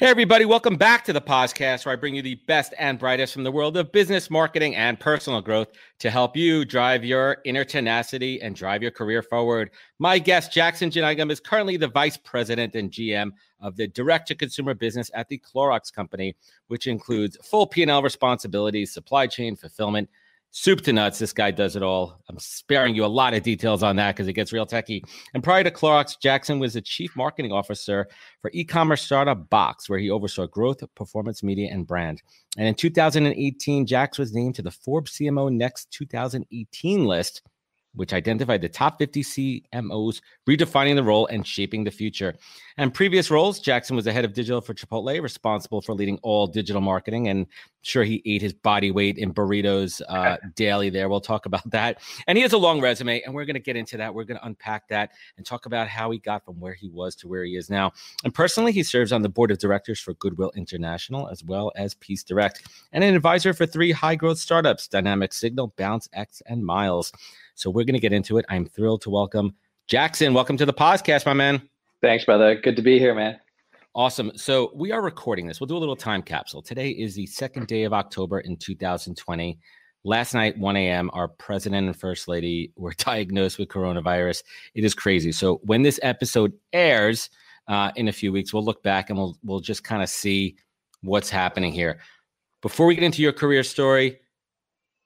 Hey, everybody, welcome back to the podcast where I bring you the best and brightest from the world of business, marketing, and personal growth to help you drive your inner tenacity and drive your career forward. My guest, Jackson Jeyanayagam, is currently the vice president and GM of the direct to consumer business at the Clorox Company, which includes full P&L responsibilities, supply chain, fulfillment, soup to nuts. This guy does it all. I'm sparing you a lot of details on that because it gets real techy. And prior to Clorox, Jackson was the chief marketing officer for e-commerce startup Box, where he oversaw growth, performance media, and brand. And in 2018, Jax was named to the Forbes CMO Next 2018 list which identified the top 50 CMOs, redefining the role and shaping the future. And previous roles, Jackson was the head of digital for Chipotle, responsible for leading all digital marketing. And sure, he ate his body weight in burritos uh, daily there. We'll talk about that. And he has a long resume, and we're going to get into that. We're going to unpack that and talk about how he got from where he was to where he is now. And personally, he serves on the board of directors for Goodwill International, as well as Peace Direct, and an advisor for three high growth startups Dynamic Signal, Bounce X, and Miles. So we're going to get into it. I'm thrilled to welcome Jackson. Welcome to the podcast, my man. Thanks, brother. Good to be here, man. Awesome. So we are recording this. We'll do a little time capsule. Today is the second day of October in 2020. Last night, 1 a.m., our president and first lady were diagnosed with coronavirus. It is crazy. So when this episode airs uh, in a few weeks, we'll look back and we'll we'll just kind of see what's happening here. Before we get into your career story,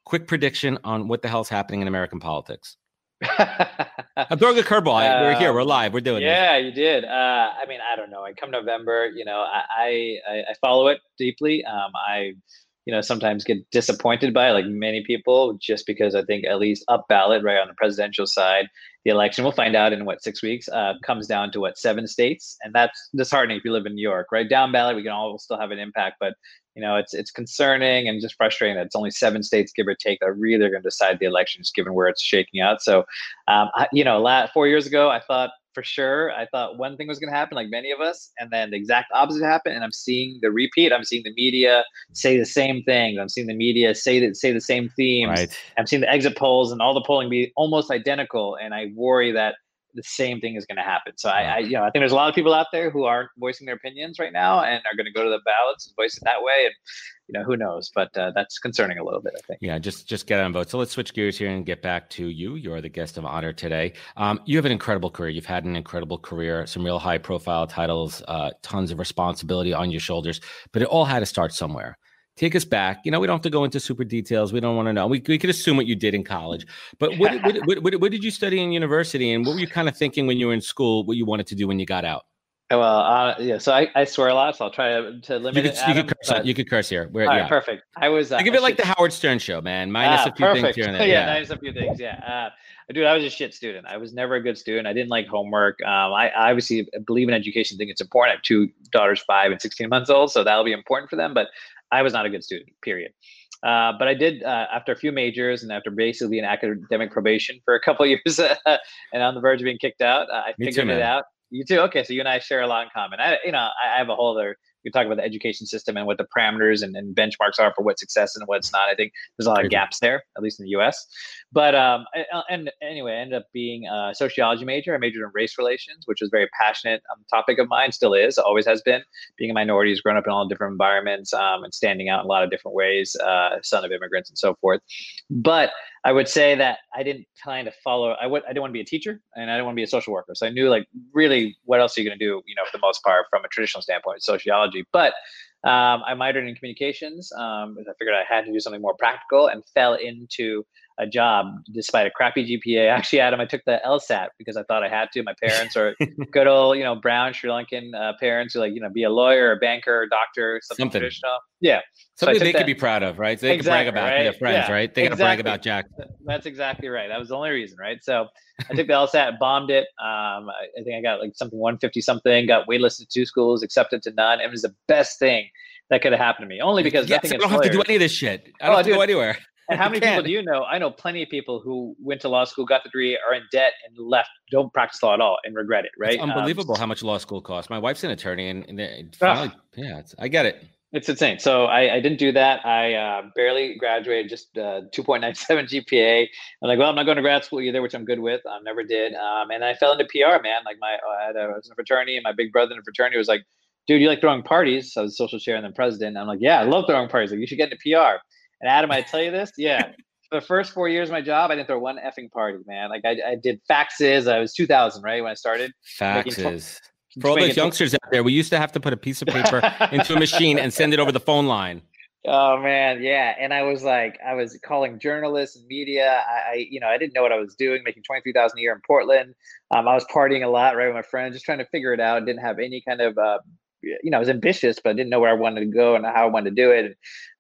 quick prediction on what the hell's happening in American politics. I'm throwing a curveball. Um, we're here. We're um, live. We're doing. It. Yeah, this. you did. Uh, I mean, I don't know. I come November. You know, I I, I follow it deeply. Um, I you know sometimes get disappointed by like many people just because I think at least up ballot right on the presidential side, the election we'll find out in what six weeks uh, comes down to what seven states, and that's disheartening if you live in New York. Right down ballot, we can all still have an impact, but you know, it's it's concerning and just frustrating that it's only seven states, give or take, that really are going to decide the elections, given where it's shaking out. So, um, I, you know, last, four years ago, I thought for sure, I thought one thing was going to happen, like many of us, and then the exact opposite happened. And I'm seeing the repeat. I'm seeing the media say the same things. I'm seeing the media say that say the same themes. Right. I'm seeing the exit polls and all the polling be almost identical. And I worry that the same thing is going to happen. So I, I, you know, I think there's a lot of people out there who aren't voicing their opinions right now and are going to go to the ballots and voice it that way. And you know, who knows? But uh, that's concerning a little bit. I think. Yeah, just just get on vote. So let's switch gears here and get back to you. You're the guest of honor today. Um, you have an incredible career. You've had an incredible career. Some real high profile titles. Uh, tons of responsibility on your shoulders. But it all had to start somewhere take us back. You know, we don't have to go into super details. We don't want to know. We, we could assume what you did in college. But what, what, what, what, what, did you study in university? And what were you kind of thinking when you were in school, what you wanted to do when you got out? Well, uh, yeah. So I, I swear a lot, so I'll try to, to limit you could, it. Adam, you, could curse, but... you could curse here. We're, yeah. perfect. I was. Uh, Think of it like the Howard Stern show, man. Minus ah, a few perfect. things here and there. yeah, yeah, minus a few things. Yeah. Uh, dude, I was a shit student. I was never a good student. I didn't like homework. Um, I, I obviously believe in education. Think it's important. I have two daughters, five and sixteen months old, so that'll be important for them. But I was not a good student, period. Uh, but I did, uh, after a few majors and after basically an academic probation for a couple years and on the verge of being kicked out, uh, I Me figured too, it out. You too? Okay, so you and I share a lot in common. I, you know, I, I have a whole other we talk about the education system and what the parameters and, and, benchmarks are for what success and what's not. I think there's a lot of gaps there, at least in the U.S. But um, and anyway, I ended up being a sociology major. I majored in race relations, which was very passionate um, topic of mine, still is, always has been. Being a minority, has grown up in all different environments um, and standing out in a lot of different ways, uh, son of immigrants and so forth. But I would say that I didn't kind of follow. I would. I didn't want to be a teacher, and I didn't want to be a social worker. So I knew, like, really, what else are you going to do? You know, for the most part, from a traditional standpoint, sociology. But Um, I minored in communications. Um, I figured I had to do something more practical, and fell into a job despite a crappy GPA. Actually, Adam, I took the LSAT because I thought I had to. My parents are good old, you know, brown Sri Lankan uh, parents who like, you know, be a lawyer, a banker, a doctor, something, something. traditional. Yeah. Something so they that. could be proud of, right? So they exactly, can brag about right? their friends, yeah, right? They exactly. gotta brag about Jack. That's exactly right. That was the only reason, right? So I took the LSAT, bombed it. Um, I, I think I got like something 150 something, got waitlisted to two schools, accepted to none. It was the best thing that could have happened to me. Only because yes, nothing. I don't have to do any of this shit. I don't oh, have to dude, go anywhere. And how many people do you know? I know plenty of people who went to law school, got the degree, are in debt, and left, don't practice law at all, and regret it. Right? It's unbelievable um, how much law school costs. My wife's an attorney, and, and finally, yeah, I get it. It's insane. So I, I didn't do that. I uh, barely graduated, just uh, 2.97 GPA. I'm like, well, I'm not going to grad school either, which I'm good with. I never did. Um, and I fell into PR, man. Like my, I, had a, I was in a fraternity, and my big brother in a fraternity was like, dude, you like throwing parties? So I was social chair and then president. I'm like, yeah, I love throwing parties. Like, you should get into PR. And Adam, I tell you this, yeah. For the first four years of my job, I didn't throw one effing party, man. Like I, I did faxes. I was 2000, right when I started. Faxes. For all those youngsters out there, we used to have to put a piece of paper into a machine and send it over the phone line. Oh man, yeah. And I was like, I was calling journalists and media. I, I you know, I didn't know what I was doing, making twenty three thousand a year in Portland. Um, I was partying a lot, right, with my friends, just trying to figure it out. Didn't have any kind of uh, you know, I was ambitious, but I didn't know where I wanted to go and how I wanted to do it.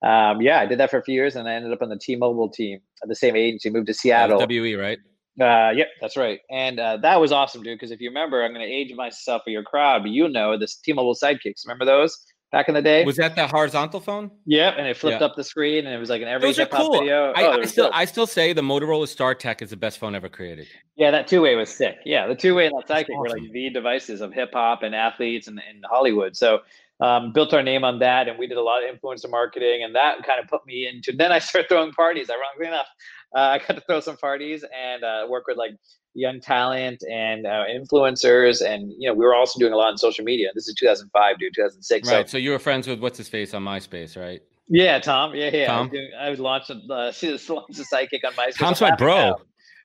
Um, yeah, I did that for a few years, and I ended up on the T-Mobile team at the same agency. Moved to Seattle. WE, right? Uh, yep, that's right. And uh, that was awesome, dude. Because if you remember, I'm going to age myself for your crowd, but you know this T-Mobile Sidekicks. Remember those? Back in the day. Was that the horizontal phone? Yep, and it flipped yeah. up the screen, and it was like an every Those are cool. video. I, oh, I still, I still say the Motorola StarTAC is the best phone ever created. Yeah, that two way was sick. Yeah, the two way and that sidekick awesome. were like the devices of hip hop and athletes and, and Hollywood. So um, built our name on that, and we did a lot of influencer marketing, and that kind of put me into. Then I started throwing parties. Ironically enough, uh, I got to throw some parties and uh, work with like young talent and uh, influencers, and you know we were also doing a lot on social media. This is 2005, dude, 2006. Right. So, so you were friends with what's his face on MySpace, right? Yeah, Tom. Yeah, yeah. Tom? I was, doing, I was launching uh, the sidekick on MySpace. Tom's my bro.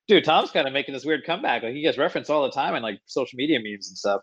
Dude, Tom's kind of making this weird comeback. Like he gets referenced all the time in like social media memes and stuff.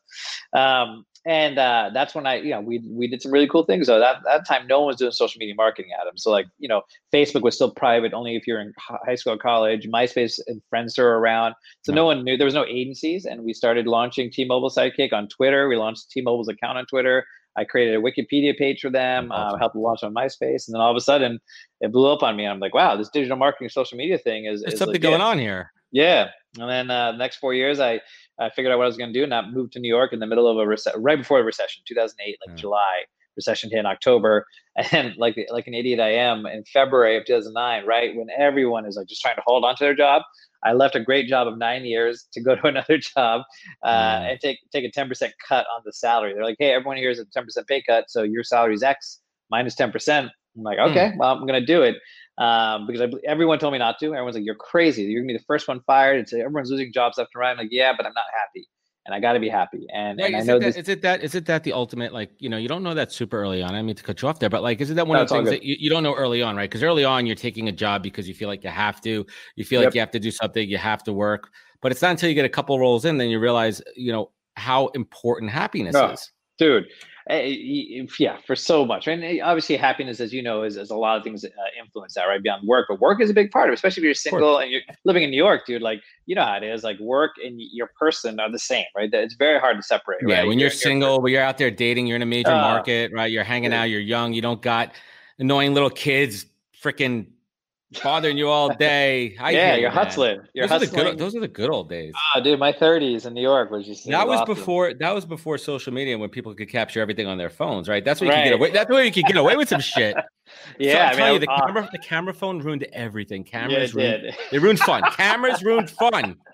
Um, and uh, that's when I, you know, we we did some really cool things. So that that time, no one was doing social media marketing, Adam. So like, you know, Facebook was still private, only if you're in high school or college. MySpace and Friendster were around, so no one knew. There was no agencies, and we started launching T-Mobile Sidekick on Twitter. We launched T-Mobile's account on Twitter. I created a Wikipedia page for them, uh, awesome. uh, helped launch on MySpace, and then all of a sudden, it blew up on me. I'm like, wow, this digital marketing, social media thing is, There's is something legit. going on here. Yeah, and then uh, the next four years, I I figured out what I was going to do, and I moved to New York in the middle of a recession, right before the recession, 2008, like July. Recession hit in October, and like like an idiot I am, in February of 2009, right when everyone is like just trying to hold on to their job, I left a great job of nine years to go to another job uh, mm. and take take a 10% cut on the salary. They're like, hey, everyone here is a 10% pay cut, so your salary is X minus 10%. I'm like, okay, mm. well, I'm going to do it um, because I, everyone told me not to. Everyone's like, "You're crazy. You're gonna be the first one fired." And everyone's losing jobs left and right. I'm like, "Yeah, but I'm not happy, and I got to be happy." And, and I know that, this- is it that is it that the ultimate like you know you don't know that super early on. I mean to cut you off there, but like is it that one no, of the things that you, you don't know early on, right? Because early on you're taking a job because you feel like you have to. You feel yep. like you have to do something. You have to work, but it's not until you get a couple roles in then you realize you know how important happiness no, is, dude. Eh, yeah, for so much. And eh, obviously, happiness, as you know, is, is a lot of things uh, influence that, right? Beyond work, but work is a big part of it, especially if you're single and you're living in New York, dude. Like, you know how it is. Like, work and your person are the same, right? It's very hard to separate. Yeah, right? when you're, you're single, when you're out there dating, you're in a major uh, market, right? You're hanging out, you're young, you don't got annoying little kids freaking bothering you all day. I yeah, you're hustling. You're those hustling. Are good, those are the good old days. Oh, dude, my 30s in New York was just that was awesome. before that was before social media when people could capture everything on their phones, right? That's where you could get away. That's where you could get away with some shit. yeah, so I mean, you, the camera, the camera phone ruined everything. Cameras yeah, ruined, they ruined fun. Cameras ruined fun.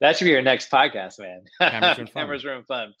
That should be your next podcast, man. Cameras ruined fun. Cameras ruined fun.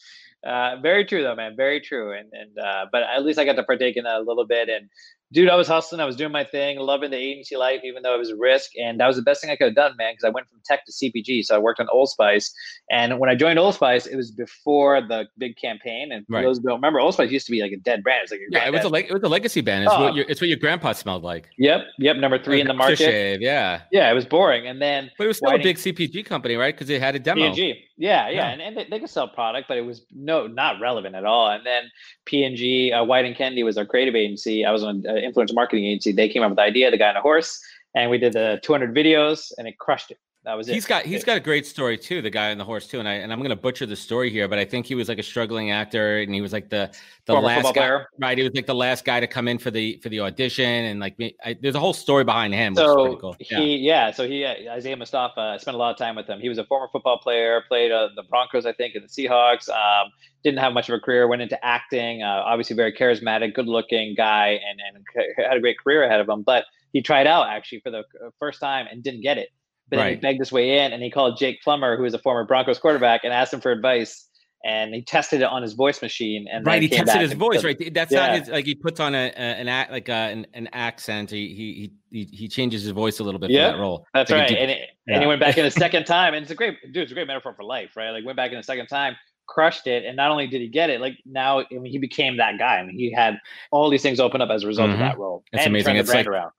Uh, very true though, man. Very true. And and uh, but at least I got to partake in that a little bit. And dude, I was hustling. I was doing my thing, loving the agency life, even though it was a risk. And that was the best thing I could have done, man, because I went from tech to CPG. So I worked on Old Spice. And when I joined Old Spice, it was before the big campaign. And for right. those who don't remember, Old Spice used to be like a dead brand. It was like yeah, it was, a le- it was a legacy band. It's, oh. what your, it's what your grandpa smelled like. Yep. Yep. Number three like in the market. Shave, yeah. Yeah. It was boring. And then, but it was still a big CPG company, right? Because it had a demo. P&G. Yeah. Yeah. yeah. And, and they, they, could sell product, but it was no, not relevant at all. And then P&G, uh, Wieden and Kennedy was our creative agency. I was on uh, influencer marketing agency. They came up with the idea, the guy on a horse, and we did the 200 videos, and it crushed it. That was it. He's got he's got a great story too. The guy on the horse too, and I and I'm gonna butcher the story here, but I think he was like a struggling actor, and he was like the the Former last guy, player. right? He was like the last guy to come in for the for the audition, and like I, there's a whole story behind him. So cool. yeah. he yeah, so he uh, Isaiah Mustafa. I spent a lot of time with him. He was a former football player, played uh, the Broncos, I think, and the Seahawks. Um, didn't have much of a career, went into acting. Uh, obviously, very charismatic, good looking guy, and and had a great career ahead of him. But he tried out actually for the uh, first time and didn't get it but right. he begged his way in and he called Jake Plummer, who is a former Broncos quarterback, and asked him for advice. And he tested it on his voice machine. And right, he tested his voice. Right, that's yeah. not his. Like he puts on a, a an act like a, an, an accent. He, he he he changes his voice a little bit yeah, for that role. That's like right. Deep, and, it, yeah. and he went back in a second time, and it's a great dude. It's a great metaphor for life, right? Like went back in a second time, crushed it, and not only did he get it, like now I mean, he became that guy. I mean, he had all these things open up as a result mm-hmm. of that role. It's amazing. It's like, around.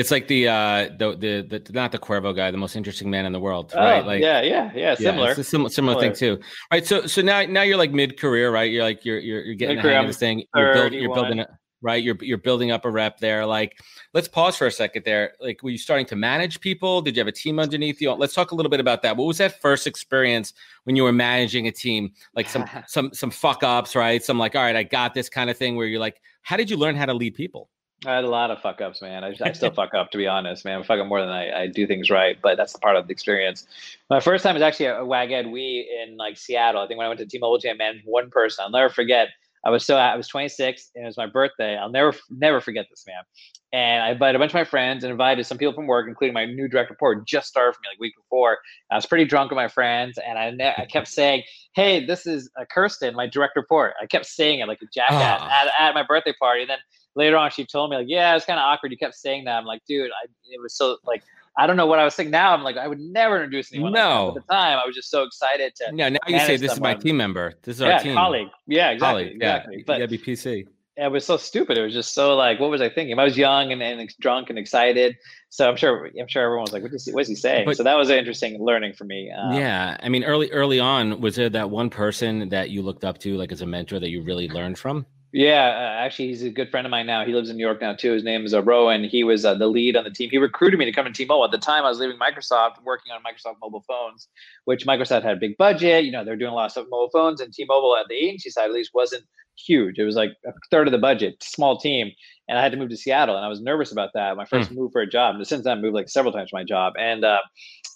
It's like the uh the, the the not the Cuervo guy, the most interesting man in the world, oh, right? Like yeah, yeah, yeah, similar. Yeah, it's a sim- similar, thing too, right? So so now now you're like mid career, right? You're like you're you're, you're getting the hang of this thing. You're, build, you're building it right. You're you're building up a rep there. Like let's pause for a second there. Like were you starting to manage people? Did you have a team underneath you? Let's talk a little bit about that. What was that first experience when you were managing a team? Like some some some fuck ups, right? Some like all right, I got this kind of thing where you're like, how did you learn how to lead people? I had a lot of fuck ups, man. I, I still fuck up, to be honest, man. I fuck up more than I, I do things right, but that's part of the experience. My first time was actually a WAGED We in like Seattle. I think when I went to T-Mobile Jam, man, one person. I'll never forget. I was so I was 26 and it was my birthday. I'll never never forget this, man. And I invited a bunch of my friends and invited some people from work, including my new direct report, just started for me like week before. I was pretty drunk with my friends, and I ne- I kept saying, "Hey, this is uh, Kirsten, my direct report." I kept saying it like a jackass oh. at, at my birthday party. And then later on she told me like, yeah, it's kind of awkward. You kept saying that. I'm like, dude, I, it was so like, I don't know what I was saying. Now I'm like, I would never introduce anyone. No, like at the time I was just so excited to. Yeah, now you say this someone. is my team member. This is yeah, our team colleague. Yeah, exactly. Colleague. Exactly. Yeah, but, be PC. It was so stupid. It was just so like, what was I thinking? I was young and, and drunk and excited. So I'm sure, I'm sure everyone was like, what is he, what is he saying? But, so that was an interesting learning for me. Um, yeah. I mean, early, early on, was there that one person that you looked up to, like as a mentor that you really learned from? Yeah, uh, actually, he's a good friend of mine now. He lives in New York now too. His name is uh, Rowan. He was uh, the lead on the team. He recruited me to come to T-Mobile. At the time, I was leaving Microsoft, working on Microsoft mobile phones, which Microsoft had a big budget. You know, they're doing a lot of stuff with mobile phones, and T-Mobile at the agency side at least wasn't huge. It was like a third of the budget, small team, and I had to move to Seattle, and I was nervous about that. My first mm. move for a job. And since then, I moved like several times for my job, and uh,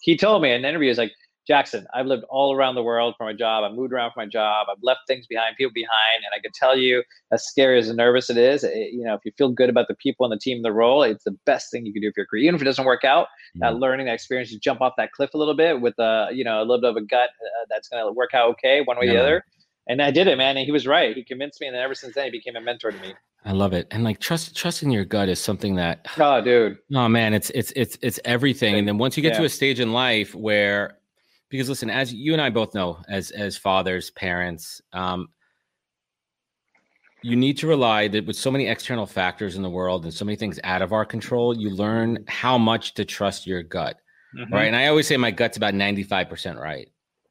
he told me in an interview, he's like Jackson, I've lived all around the world for my job. I've moved around for my job. I've left things behind, people behind, and I can tell you, as scary as nervous it is, it, you know, if you feel good about the people and the team, and the role, it's the best thing you can do for your career. Even if it doesn't work out, mm-hmm. that learning, that experience, you jump off that cliff a little bit with a, you know, a little bit of a gut uh, that's going to work out okay, one way yeah. or the other. And I did it, man. And he was right. He convinced me, and then ever since then, he became a mentor to me. I love it. And like trust trusting your gut is something that oh dude. Oh man, it's it's it's it's everything. And then once you get yeah. to a stage in life where because listen, as you and I both know, as as fathers, parents, um, you need to rely that with so many external factors in the world and so many things out of our control, you learn how much to trust your gut, mm-hmm. right? And I always say my gut's about ninety five percent right.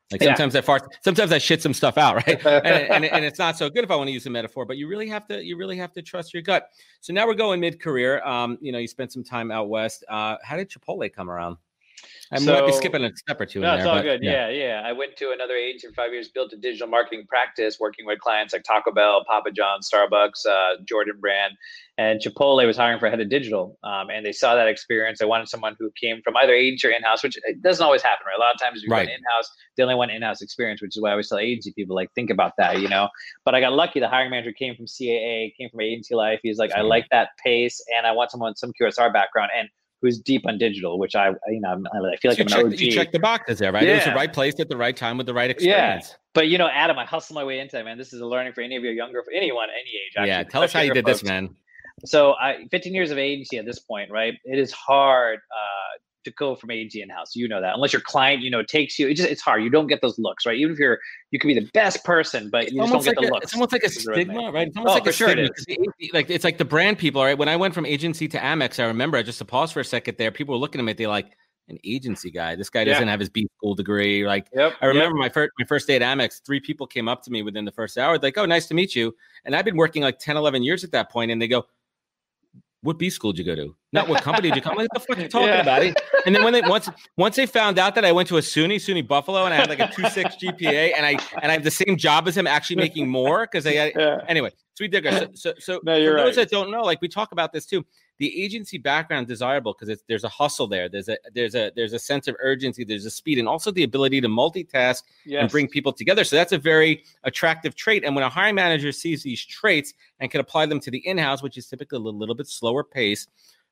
Like sometimes yeah. I fart, sometimes I shit some stuff out, right? and, and, and, it's not so good if I want to use a metaphor, but you really have to, you really have to trust your gut. So now we're going mid career. Um, you know, you spent some time out west. Uh, how did Chipotle come around? I so, might be skipping a step or two. No, it's all but, good. Yeah. yeah, yeah. I went to another agency for five years, built a digital marketing practice, working with clients like Taco Bell, Papa John's, Starbucks, uh, Jordan Brand, and Chipotle was hiring for head of digital. Um, and they saw that experience. They wanted someone who came from either agency or in-house, which doesn't always happen, right? A lot of times, if you're right. in-house, they only want in-house experience, which is why I always tell agency people like think about that, you know. But I got lucky. The hiring manager came from CAA, came from agency life. He's like, I like that pace, and I want someone with some QSR background. And who's deep on digital, which I, you know, I feel like so I'm an OG. You check the boxes there, right? Yeah. It was the right place at the right time with the right experience. Yeah. But you know, Adam, I hustled my way into it, man. This is a learning for any of you younger, for anyone, any age. Actually, yeah. Tell us how you did folks. this, man. So I 15 years of agency at this point, right? It is hard uh, to go from agency in house. You know that unless your client, you know, takes you, it just it's hard. You don't get those looks, right? Even if you're you can be the best person, but you just don't get the a, looks. It's almost like a stigma, right? It's almost oh, like for a sure stigma. it is. Like it's like the brand people, right? When I went from agency to Amex, I remember I just to pause for a second there. People were looking at me, They're like an agency guy. This guy doesn't have his B school degree. Like Yep. I remember my first my first day at Amex, three people came up to me within the first hour, like, "Oh, nice to meet you." And I've been working like 10, 11 years at that point, and they go, "What B school did you go to? Not what company did you come? What the fuck are you talking Yeah. about?" And then when they once once they found out that I went to a SUNY SUNY Buffalo and I had like a two six GPA, and I and I have the same job as him, actually making more because I Yeah. anyway. So we digress. So, so, so No, for you're those right. that don't know, like we talk about this too. The agency background desirable because there's a hustle there. There's a there's a there's a sense of urgency. There's a speed, and also the ability to multitask Yes. and bring people together. So that's a very attractive trait. And when a hiring manager sees these traits and can apply them to the in-house, which is typically a little, little bit slower pace.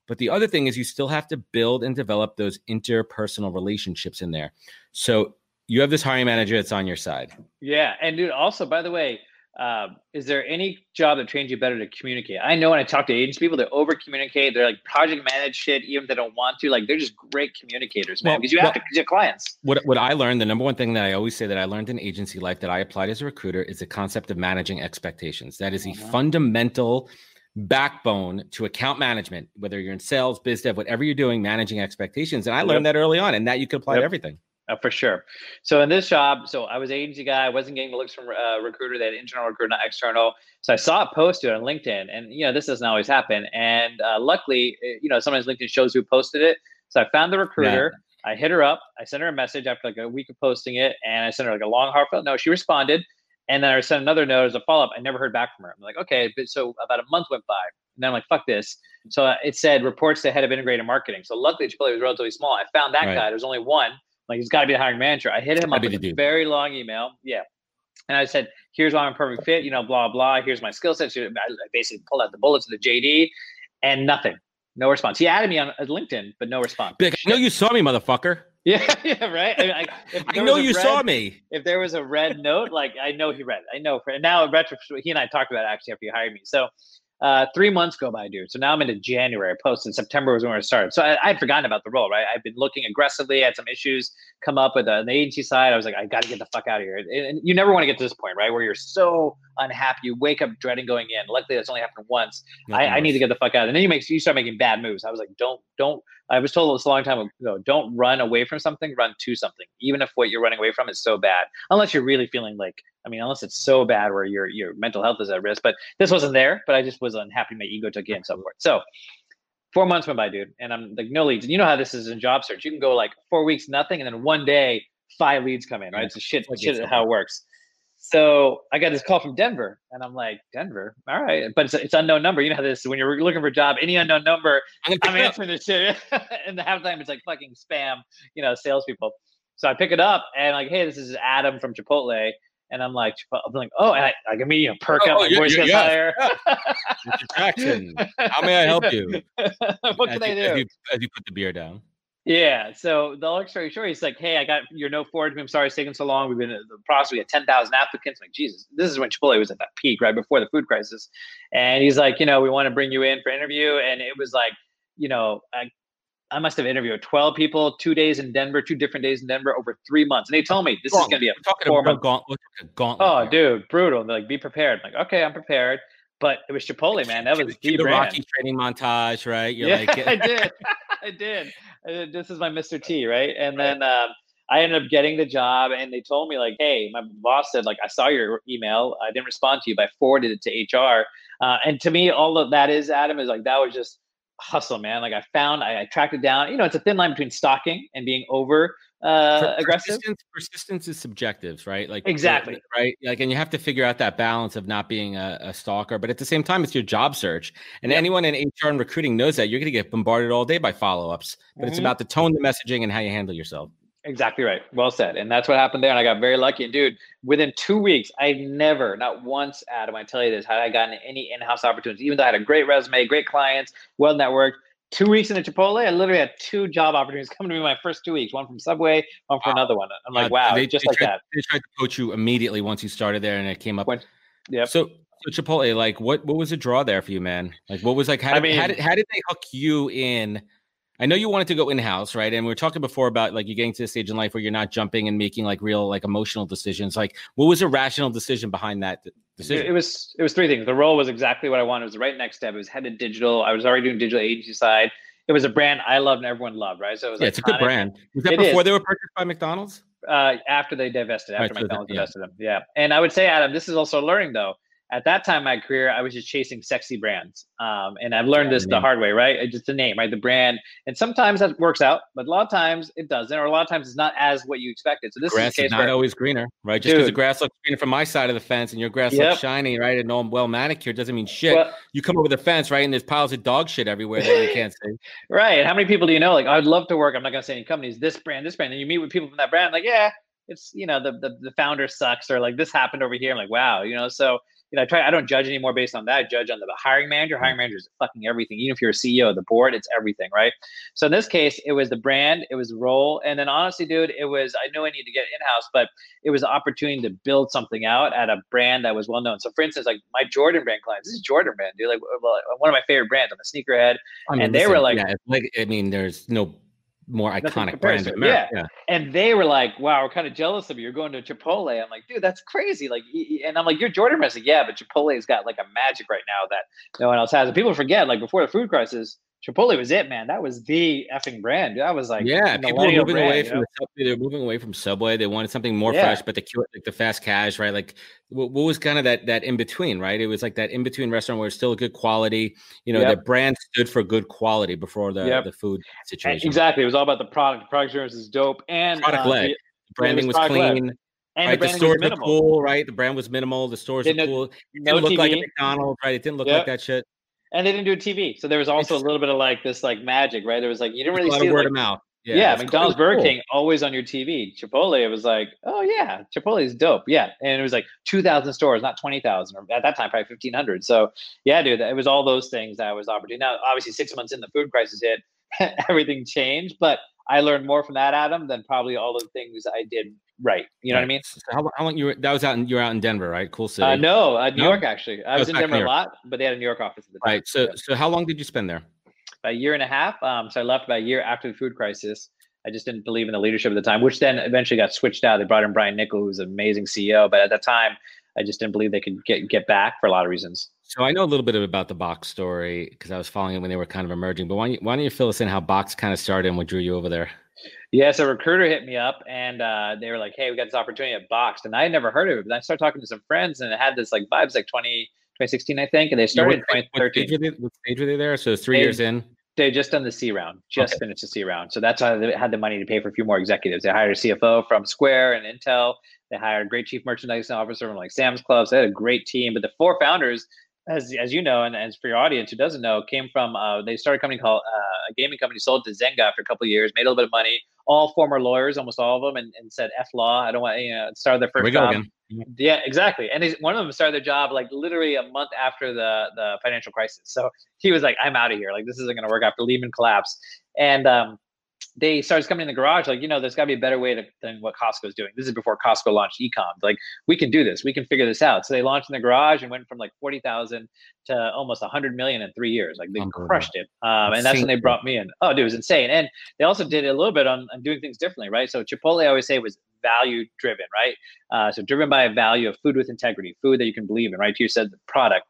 But the other thing is you still have to build and develop those interpersonal relationships in there. So you have this hiring manager that's on your side. Yeah, and dude, also by the way, um, is there any job that trains you better to communicate? I know when I talk to agents, people they over communicate. They're like project manage shit, even if they don't want to. Like they're just great communicators, man. Well, Because you have well- to, because you clients. What what I learned, the number one thing that I always say that I learned in agency life that I applied as a recruiter is the concept of managing expectations. That is a Mhm. fundamental backbone to account management, whether you're in sales, biz dev, whatever you're doing, managing expectations. And I learned that early on, and that you could apply to everything. Uh, for sure. So in this job, so I was agency guy. I wasn't getting the looks from uh, recruiter. They had internal recruiter, not external. So I saw a post it on LinkedIn, and you know this doesn't always happen. And uh, luckily, uh, you know sometimes LinkedIn shows who posted it. So I found the recruiter. I hit her up. I sent her a message after like a week of posting it, and I sent her like a long heartfelt note. She responded, and then I sent another note as a follow up. I never heard back from her. I'm like, okay, but so about a month went by, and then I'm like, fuck this. So uh, it said reports to head of integrated marketing. So luckily, Chipotle was relatively small. I found that Right. guy. There's only one. Like he's got to be the hiring manager. I hit him up with a dude. very long email. Yeah. And I said, here's why I'm a perfect fit, you know, blah, blah. Here's my skill sets. I basically pulled out the bullets of the JD and nothing. No response. He added me on uh, LinkedIn, but no response. Like, I know you saw me, motherfucker. Yeah, yeah, right. I, mean, I, know you red- saw me. If there was a red note, like I know he read it. I know. For, and now, in retrospect, he and I talked about it actually after he hired me. So uh, three months go by, dude. So now I'm into January. post, posted September was when I started. So I, I'd forgotten about the role, right? I've been looking aggressively. I had some issues come up with uh, the agency side. I was like, I got to get the fuck out of here. And, and you never want to get to this point, right, where you're so unhappy. You wake up dreading going in. Luckily, that's only happened once. I, I need to get the fuck out. And then you make you start making bad moves. I was like, don't don't. I was told this a long time ago. Don't run away from something. Run to something, even if what you're running away from is so bad. Unless you're really feeling like, I mean, unless it's so bad where your your mental health is at risk. But this wasn't there. But I just was unhappy. My ego took it and so forth. So four months went by, dude, and I'm like, no leads. And you know how this is in job search. You can go like four weeks nothing, and then one day five leads come in. Right? It's a shit shit how it works. So I got this call from Denver, and I'm like, Denver, all right, but it's it's unknown number. You know how this when you're looking for a job, any unknown number, I'm gonna I'm it up. answering this shit, and the half the time it's like fucking spam, you know, salespeople. So I pick it up and like, hey, this is Adam from Chipotle, and I'm like, I'm like, oh, and I, I can meet you know, perk Oh, up, oh, my yeah, voice yeah, gets yeah. higher. Mr. Jackson, how may I help you? what as can I you, do? As you, as you put the beer down. Yeah. So the long story short, he's like, "Hey, I got your note forward. I'm sorry it's taking so long. We've been in the process. We had 10,000 applicants. I'm like, Jesus, this is when Chipotle was at that peak, right before the food crisis. And he's like, you know, we want to bring you in for interview. And it was like, you know, I, I must have interviewed 12 people, two days in Denver, two different days in Denver over three months. And they told me this is going to be a talking four about month. gauntlet. Gauntlet Oh, here. dude, brutal. They're like, be prepared. I'm like, okay, I'm prepared. But it was Chipotle, man. That was the the. Rocky training montage, right? You're yeah, like, I did. I did. I did. This is my Mr. T, right? And then um, I ended up getting the job, and they told me like, "Hey, my boss said like I saw your email. I didn't respond to you, but I forwarded it to HR." Uh, and to me, all of that is Adam is like that was just hustle, man. Like I found, I, I tracked it down. You know, it's a thin line between stalking and being over uh, aggressive. Persistence, persistence is subjective, right? Like Exactly. right? Like, and you have to figure out that balance of not being a, a stalker, but at the same time, it's your job search, and anyone in HR and recruiting knows that you're going to get bombarded all day by follow ups. But it's Mhm. about the tone, the messaging, and how you handle yourself. Exactly right. Well said. And that's what happened there. And I got very lucky. And dude, within two weeks, I never, not once, Adam, I tell you this, had I gotten any in-house opportunities, even though I had a great resume, great clients, well networked. Two weeks into Chipotle, I literally had two job opportunities coming to me my first two weeks. One from Subway, one for Wow. another one. I'm like, wow, they, just they like tried, that. They tried to coach you immediately once you started there, and it came up. When- Yep. So, so Chipotle, like what what was the draw there for you, man? Like what was like how did, I mean, how did how did they hook you in? I know you wanted to go in house, right? And we were talking before about like you getting to the stage in life where you're not jumping and making like real like emotional decisions. Like, what was a rational decision behind that decision? It was it was three things. The role was exactly what I wanted. It was the right next step. It was headed digital. I was already doing digital agency side. It was a brand I loved and everyone loved, right? So it was yeah, it's a good brand. Was that it before is. they were purchased by McDonald's? Uh, after they divested, after right, McDonald's so that, yeah. divested them. Yeah, and I would say, Adam, this is also learning though at that time in my career, I was just chasing sexy brands. Um, and I've learned this the hard way, right? It's just the name, right? The brand. And sometimes that works out, but a lot of times it doesn't, or a lot of times it's not as what you expected. So this grass is, is not where, always greener, right? Just because the grass looks greener from my side of the fence and your grass yep. looks shiny, right? And all well manicured doesn't mean shit. Well, you come over the fence, right? And there's piles of dog shit everywhere that you can't see. right. How many people do you know? Like, I'd love to work. I'm not going to say any companies, this brand, this brand. And you meet with people from that brand, like, yeah, it's, you know, the, the, the founder sucks or like this happened over here. I'm like, wow, you know, so you know, I try. I don't judge anymore based on that. I judge on the hiring manager. Hiring manager is fucking everything. Even if you're a CEO of the board, it's everything, right? So in this case, it was the brand, it was the role, and then honestly, dude, it was. I knew I needed to get in house, but it was the opportunity to build something out at a brand that was well known. So, for instance, like my Jordan brand clients, this is Jordan brand, dude. Like well, one of my favorite brands. I'm a sneakerhead, I mean, and they listen, were like, yeah, like, I mean, there's no more iconic brand. Yeah. yeah. And they were like, wow, we're kind of jealous of you. You're going to Chipotle. I'm like, dude, that's crazy. Like, and I'm like, you're Jordan Brand. Like, yeah, but Chipotle's got like a magic right now that no one else has. And people forget, like before the food crisis, Chipotle was it, man. That was the effing brand. That was like yeah. People were moving brand, away from the, they were moving away from Subway. They wanted something more yeah. fresh, but the like the fast cash, right? Like what, what was kind of that that in between, right? It was like that in between restaurant where it's still a good quality. You know, yep. the brand stood for good quality before the yep. the food situation. Exactly. It was all about the product. The product experience is dope, and product uh, led. The, branding was, was clean. And right, the, the stores were cool, right? The brand was minimal. The stores were cool. It didn't no look TV. like a McDonald's, right? It didn't look yep. like that shit and they didn't do a TV. So there was also a little bit of like this like magic, right? There was like you didn't really see word like, of mouth. Yeah, yeah McDonald's, Burger. King, always on your TV. Chipotle, it was like, oh yeah, Chipotle is dope. Yeah, and it was like two thousand stores, not twenty thousand, or at that time probably fifteen hundred. So yeah, dude, it was all those things that was opportunity. Now, obviously, six months in, the food crisis hit, everything changed. But I learned more from that, Adam, than probably all the things I did right. You know right. what I mean? So how, how, long you were? That was out in you were out in Denver, right? Cool city. Uh, no, uh, New no? York actually. I was in Denver a lot, but they had a New York office at the time. Right. So, so how long did you spend there? About a year and a half. Um, so I left about a year after the food crisis. I just didn't believe in the leadership at the time, which then eventually got switched out. They brought in Brian Niccol, who's an amazing CEO, but at that time, I just didn't believe they could get get back for a lot of reasons. So I know a little bit about the Box story because I was following it when they were kind of emerging. But why don't, you, why don't you fill us in how Box kind of started and what drew you over there? Yeah, so a recruiter hit me up and uh, they were like, "Hey, we got this opportunity at Boxed," and I had never heard of it. But I started talking to some friends, and it had this like vibes like 20, 2016, I think, and they started yeah, what, in 2013. What stage, were they, what stage were they there? So three they, years in. They just done the C round, just okay. finished the C round. So that's why they had the money to pay for a few more executives. They hired a CFO from Square and Intel. They hired a great chief merchandising officer from like Sam's Club. So they had a great team. But the four founders as as you know, and as for your audience who doesn't know, came from uh, they started a company called uh, a gaming company, sold to Zynga after a couple of years, made a little bit of money. All former lawyers, almost all of them, and, and said F law. I don't want you know started their first job. Mm-hmm. Yeah, exactly. And one of them started their job like literally a month after the the financial crisis. So he was like, "I'm out of here. Like this isn't going to work after Lehman collapse." And um, they started coming in the garage like you know there's got to be a better way to, than what costco's doing. This is before costco launched ecom like we can do this. We can figure this out. So they launched in the garage and went from like 40000 to almost 100 million in three years. Like they crushed it. Um, and that's when they brought me in. Oh dude it was insane. And they also did a little bit on, on doing things differently right? So chipotle i always say was value driven right? Uh, so driven by a value of food with integrity food that you can believe in right? You said the product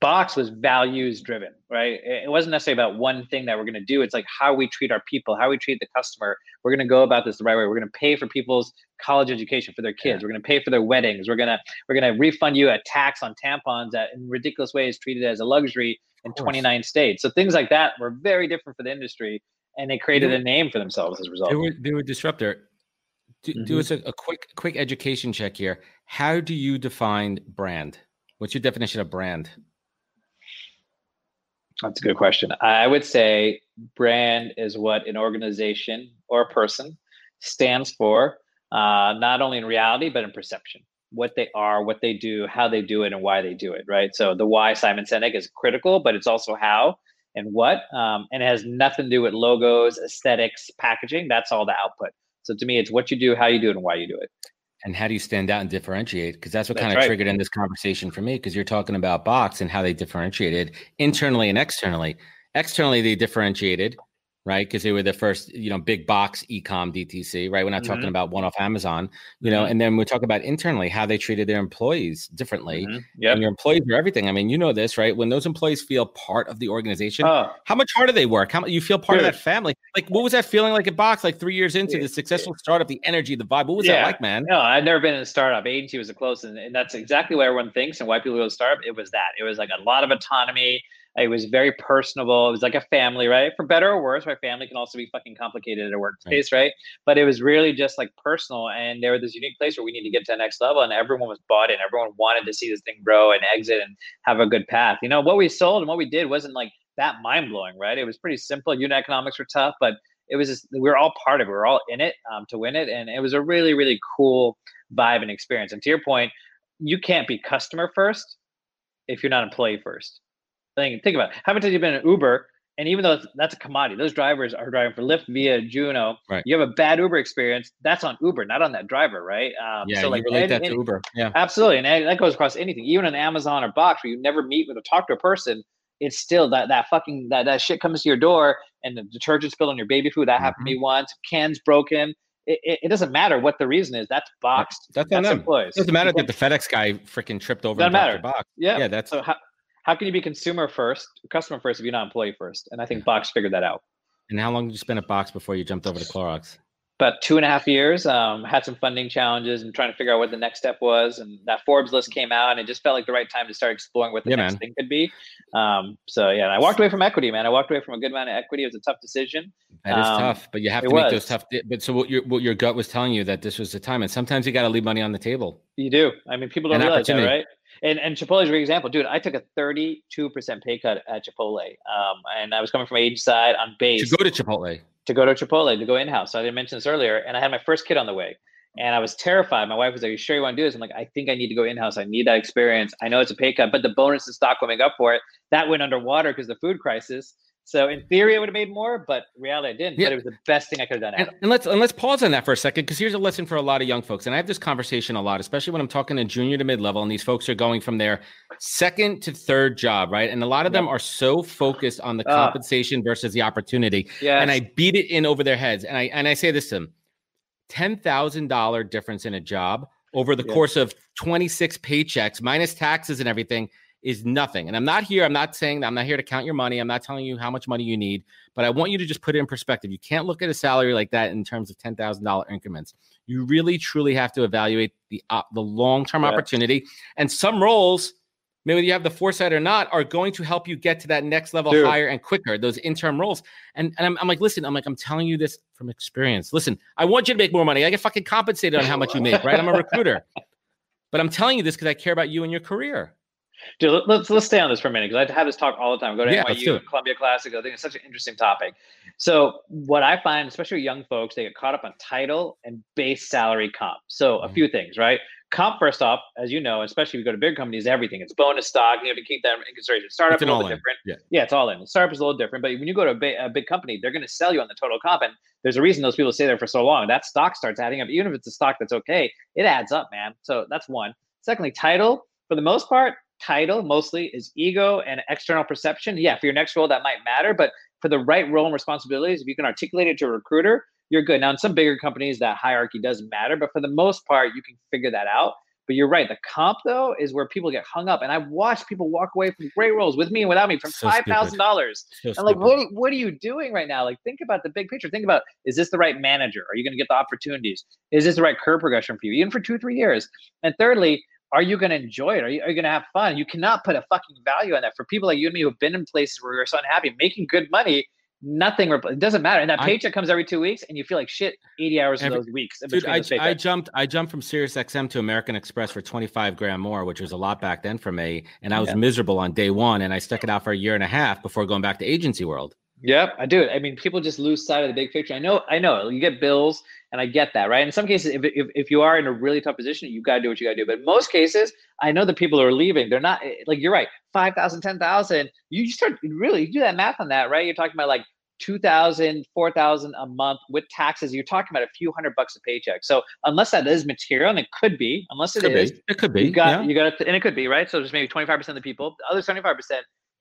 Box was values driven, right? It wasn't necessarily about one thing that we're going to do. It's like how we treat our people, how we treat the customer. We're going to go about this the right way. We're going to pay for people's college education for their kids. We're going to pay for their weddings. We're going to we're going to refund you a tax on tampons that in ridiculous ways treated as a luxury in 29 states. So things like that were very different for the industry, and they created a name for themselves as a result. They were they were disruptor. Do, mm-hmm. do us a, a quick quick education check here. How do you define brand? What's your definition of brand? That's a good question. I would say brand is what an organization or a person stands for, uh, not only in reality, but in perception. What they are, what they do, how they do it, and why they do it, right? So the why Simon Sinek is critical, but it's also how and what. Um, and it has nothing to do with logos, aesthetics, packaging. That's all the output. So to me, it's what you do, how you do it, and why you do it. And how do you stand out and differentiate? Because that's what That's kind of right. triggered in this conversation for me. Because you're talking about Box and how they differentiated internally and externally. Externally, they differentiated, right? Because they were the first, you know, big box ecom DTC, right? We're not talking Mhm. about one off Amazon, you know. Mhm. And then we talk about internally how they treated their employees differently. Mhm. Yep. And your employees are everything. I mean, you know this, right? When those employees feel part of the organization, Oh, how much harder they work? How much you feel part Dude. of that family? Like, what was that feeling like at Box? Like three years into Yeah. the successful startup, the energy, the vibe. What was Yeah. that like, man? No, I've never been in a startup. Agency was the closest, and, and that's exactly what everyone thinks and why people go to startup. It was that. It was like a lot of autonomy. It was very personable. It was like a family, right? For better or worse, my family can also be fucking complicated at a workspace, right? But it was really just like personal, and there was this unique place where we need to get to the next level, and everyone was bought in. Everyone wanted to see this thing grow and exit and have a good path. You know, what we sold and what we did wasn't like that mind blowing, right? It was pretty simple. Unit economics were tough, but it was just we were all part of it. We were all in it um, to win it, and it was a really really cool vibe and experience. And to your point, you can't be customer first if you're not employee first. Think think about it. how many times you've been in Uber, and even though that's a commodity, those drivers are driving for Lyft via Juno. Right. You have a bad Uber experience. That's on Uber, not on that driver, right? Um, Yeah, so like relate that to Uber. Yeah. Absolutely, and that goes across anything, even on Amazon or Box, where you never meet with or talk to a person. It's still that that fucking that that shit comes to your door, and the detergent spilled on your baby food. That happened to me once. Cans broken. It, it, it doesn't matter what the reason is. That's Box. That's them. employees. Doesn't matter that the FedEx guy freaking tripped over Doesn't matter. box. yeah. Yeah, that's So how how can you be consumer first, customer first, if you're not employee first? And I think Box figured that out. and how long did you spend at Box before you jumped over to Clorox? about two and a half years. Um, had some funding challenges and trying to figure out what the next step was. And that Forbes list came out, and it just felt like the right time to start exploring what the Yeah, next man. thing could be. Um, so yeah, I walked away from equity, man. I walked away from a good amount of equity. It was a tough decision. That is Um, tough, but you have to make those tough. di- But so what your what your gut was telling you that this was the time, and sometimes you got to leave money on the table. You do. I mean, people don't An realize that, right? And and Chipotle is a great example, dude. I took a 32% pay cut at Chipotle, um, and I was coming from age side on base To go to Chipotle, to go to Chipotle to go in house. So I didn't mention this earlier, and I had my first kid on the way, and I was terrified. My wife was like, "Are you sure you want to do this?" I'm like, "I think I need to go in house. I need that experience. I know it's a pay cut, but the bonus and stock will make up for it." That went underwater because the food crisis. So in theory, I would have made more, but reality, I didn't. Yeah. But it was the best thing I could have done. and, and let's and let's pause on that for a second because here's a lesson for a lot of young folks, and I have this conversation a lot, especially when I'm talking to junior to mid level, and these folks are going from their second to third job, right? And a lot of them are so focused on the Ah. compensation versus the opportunity. Yeah, and I beat it in over their heads. And I and I say this to them: ten thousand dollar difference in a job over the Yeah. course of twenty six paychecks minus taxes and everything is nothing. And I'm not here. I'm not saying that I'm not here to count your money. I'm not telling you how much money you need, but I want you to just put it in perspective. You can't look at a salary like that in terms of ten thousand dollar increments. You really truly have to evaluate the the long term Yeah. opportunity. And some roles. Maybe you have the foresight or not, are going to help you get to that next level Dude. higher and quicker. Those interim roles, and, and I'm, I'm like, listen, I'm like, I'm telling you this from experience. Listen, I want you to make more money. I get fucking compensated on how much you make, right? I'm a recruiter, but I'm telling you this because I care about you and your career. Dude, let- let's let's stay on this for a minute because I have this talk all the time. I go to Yeah, NYU. Columbia Classic. I think it's such an interesting topic. So what I find, especially with young folks, they get caught up on title and base salary comp. So a Mhm. few things, right? Comp first off, as you know, especially if you go to big companies, everything. It's bonus stock. You have to keep that in consideration. Startup is a little bit different. Yeah. yeah, it's all in. Startup is a little different, but when you go to a big, a big company, they're going to sell you on the total comp, and there's a reason those people stay there for so long. That stock starts adding up, even if it's a stock that's okay. It adds up, man. So that's one. Secondly, title for the most part, title mostly is ego and external perception. Yeah, for your next role, that might matter, but for the right role and responsibilities, if you can articulate it to a recruiter, you're good. Now, in some bigger companies, that hierarchy does matter, but for the most part, you can figure that out. But you're right. The comp, though, is where people get hung up. And I've watched people walk away from great roles with me and without me from So $5,000. So I'm like, what, what are you doing right now? Like, think about the big picture. Think about, is this the right manager? Are you going to get the opportunities? Is this the right career progression for you, even for two, three years? And thirdly, are you going to enjoy it? Are you, are you going to have fun? You cannot put a fucking value on that. For people like you and me who've been in places where you're so unhappy, making good money, nothing, it doesn't matter. And that I- paycheck comes every two weeks and you feel like shit 80 hours Every- of those weeks. in Dude, I, I jumped I jumped from Sirius XM to American Express for 25 grand more, which was a lot back then for me. And I was Yeah. miserable on day one and I stuck it out for a year and a half before going back to agency world. Yep, I do. I mean, people just lose sight of the big picture. I know, I know. You get bills, and I get that, right? In some cases, if, if, if you are in a really tough position, you got to do what you got to do. But in most cases, I know the people are leaving, they're not eh, like you're right. 5,000, 10,000. You start really you do that math on that, right? You're talking about like 2000 4000 a month with taxes you're talking about a few hundred bucks a paycheck so unless that is material and it could be unless it could is, be. it could be you got yeah. you got to, and it could be right so there's maybe 25% of the people the other 75%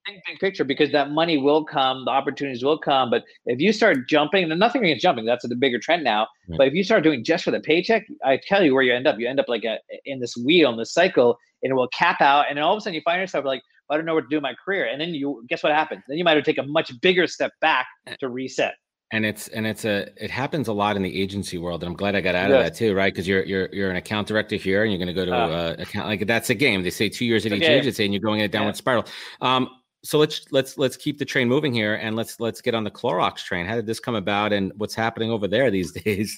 think big picture because that money will come the opportunities will come but if you start jumping and nothing against jumping that's the bigger trend now Right. but if you start doing just for the paycheck i tell you where you end up you end up like a, in this wheel in this cycle and it will cap out and then all of a sudden you find yourself like I don't know what to do in my career. And then you guess what happens? Then you might have to take a much bigger step back to reset. and it's and it's a it happens a lot in the agency world and i'm glad i got out of that too right because you're you're you're an account director here and you're going to go to Ah. uh, account like that's a game they say two years at each game. agency and you're going in a downward spiral um so let's let's let's keep the train moving here and let's let's get on the Clorox train. How did this come about and what's happening over there these days?